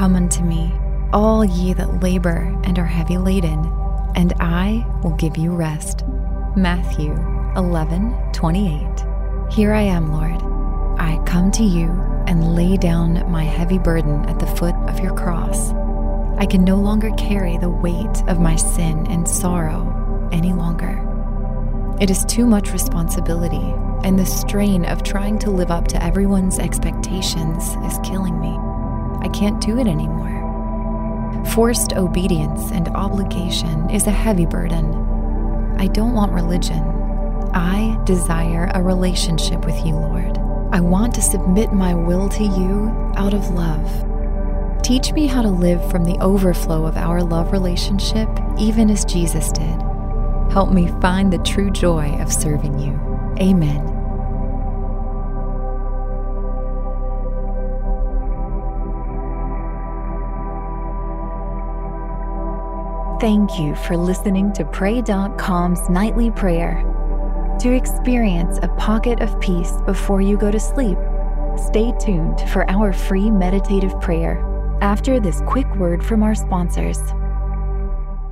Come unto me, all ye that labor and are heavy laden, and I will give you rest. Matthew 11 28. Here I am, Lord. I come to you and lay down my heavy burden at the foot of your cross. I can no longer carry the weight of my sin and sorrow any longer. It is too much responsibility, and the strain of trying to live up to everyone's expectations is killing me. I can't do it anymore. Forced obedience and obligation is a heavy burden. I don't want religion. I desire a relationship with you, Lord. I want to submit my will to you out of love. Teach me how to live from the overflow of our love relationship, even as Jesus did. Help me find the true joy of serving you. Amen. Thank you for listening to Pray.com's nightly prayer. To experience a pocket of peace before you go to sleep, stay tuned for our free meditative prayer after this quick word from our sponsors.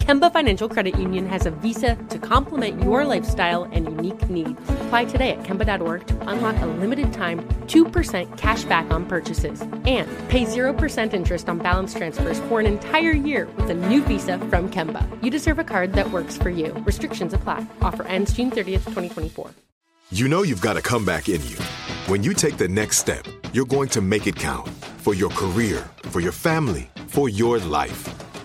Kemba Financial Credit Union has a visa to complement your lifestyle and unique needs. Apply today at Kemba.org to unlock a limited time 2% cash back on purchases and pay 0% interest on balance transfers for an entire year with a new visa from Kemba. You deserve a card that works for you. Restrictions apply. Offer ends June 30th, 2024. You know you've got a comeback in you. When you take the next step, you're going to make it count for your career, for your family, for your life.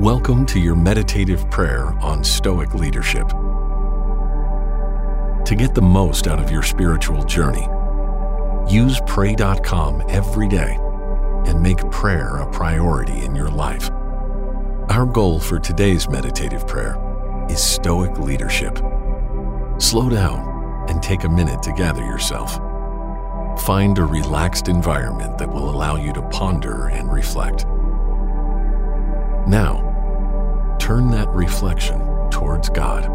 Welcome to your meditative prayer on Stoic leadership. To get the most out of your spiritual journey, use Pray.com every day and make prayer a priority in your life. Our goal for today's meditative prayer is Stoic leadership. Slow down and take a minute to gather yourself. Find a relaxed environment that will allow you to ponder and reflect. Now, turn that reflection towards God.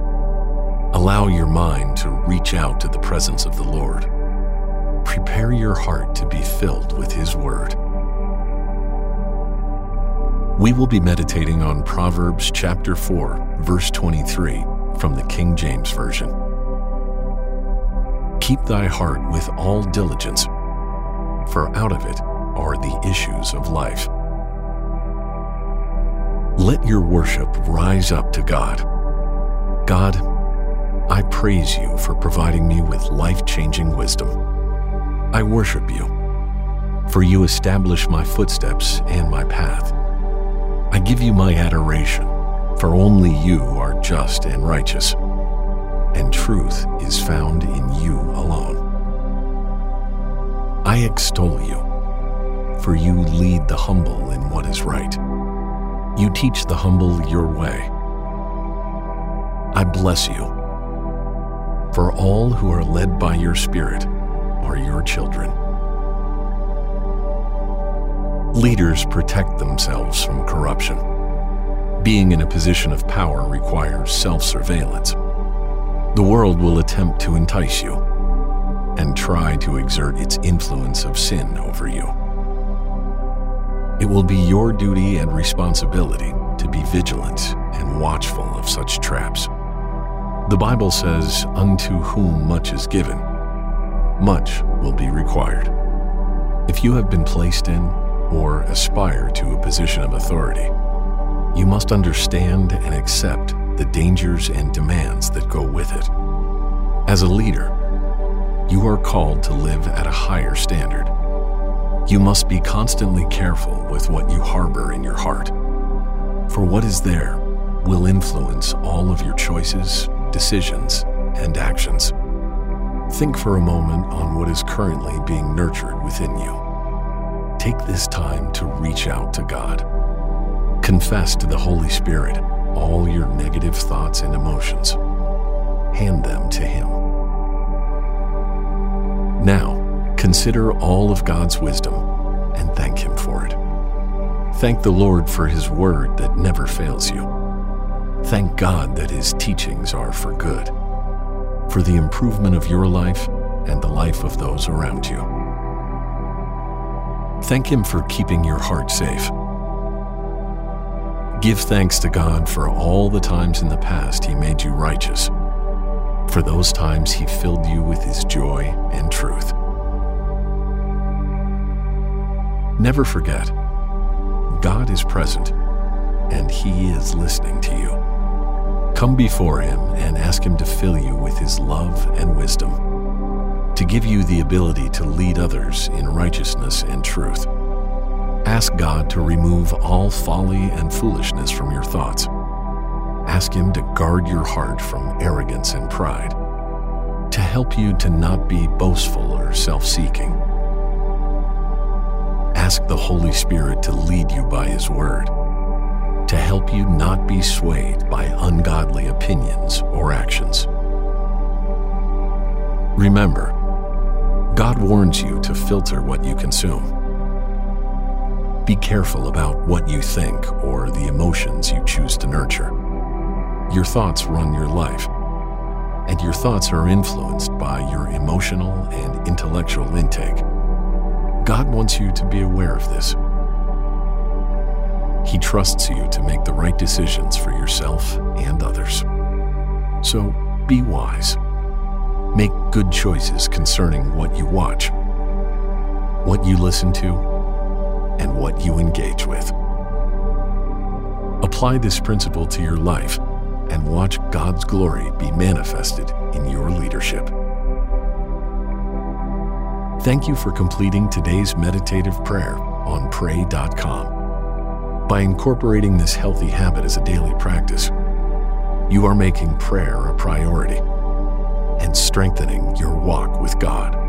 Allow your mind to reach out to the presence of the Lord. Prepare your heart to be filled with His Word. We will be meditating on Proverbs chapter 4, verse 23 from the King James Version. Keep thy heart with all diligence, for out of it are the issues of life. Let your worship rise up to God. God, I praise you for providing me with life changing wisdom. I worship you, for you establish my footsteps and my path. I give you my adoration, for only you are just and righteous, and truth is found in you alone. I extol you, for you lead the humble in what is right. You teach the humble your way. I bless you, for all who are led by your Spirit are your children. Leaders protect themselves from corruption. Being in a position of power requires self surveillance. The world will attempt to entice you and try to exert its influence of sin over you. It will be your duty and responsibility to be vigilant and watchful of such traps. The Bible says, Unto whom much is given, much will be required. If you have been placed in or aspire to a position of authority, you must understand and accept the dangers and demands that go with it. As a leader, you are called to live at a higher standard. You must be constantly careful with what you harbor in your heart, for what is there will influence all of your choices, decisions, and actions. Think for a moment on what is currently being nurtured within you. Take this time to reach out to God. Confess to the Holy Spirit all your negative thoughts and emotions. Hand them to Him. Now, consider all of God's wisdom and thank Him for it. Thank the Lord for His word that never fails you. Thank God that His teachings are for good, for the improvement of your life and the life of those around you. Thank Him for keeping your heart safe. Give thanks to God for all the times in the past He made you righteous, for those times He filled you with His joy and truth. Never forget, God is present and He is listening to you. Come before Him and ask Him to fill you with His love and wisdom, to give you the ability to lead others in righteousness and truth. Ask God to remove all folly and foolishness from your thoughts. Ask Him to guard your heart from arrogance and pride, to help you to not be boastful or self seeking. Ask the Holy Spirit to lead you by His Word, to help you not be swayed by ungodly opinions or actions. Remember, God warns you to filter what you consume. Be careful about what you think or the emotions you choose to nurture. Your thoughts run your life, and your thoughts are influenced by your emotional and intellectual intake. God wants you to be aware of this. He trusts you to make the right decisions for yourself and others. So be wise. Make good choices concerning what you watch, what you listen to, and what you engage with. Apply this principle to your life and watch God's glory be manifested in your leadership. Thank you for completing today's meditative prayer on pray.com. By incorporating this healthy habit as a daily practice, you are making prayer a priority and strengthening your walk with God.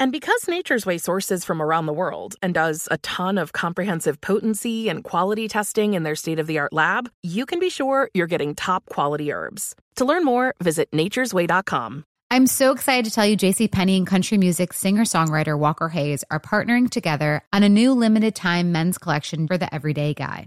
And because Nature's Way sources from around the world and does a ton of comprehensive potency and quality testing in their state of the art lab, you can be sure you're getting top quality herbs. To learn more, visit nature'sway.com. I'm so excited to tell you JC Penney and country music singer-songwriter Walker Hayes are partnering together on a new limited time men's collection for the everyday guy.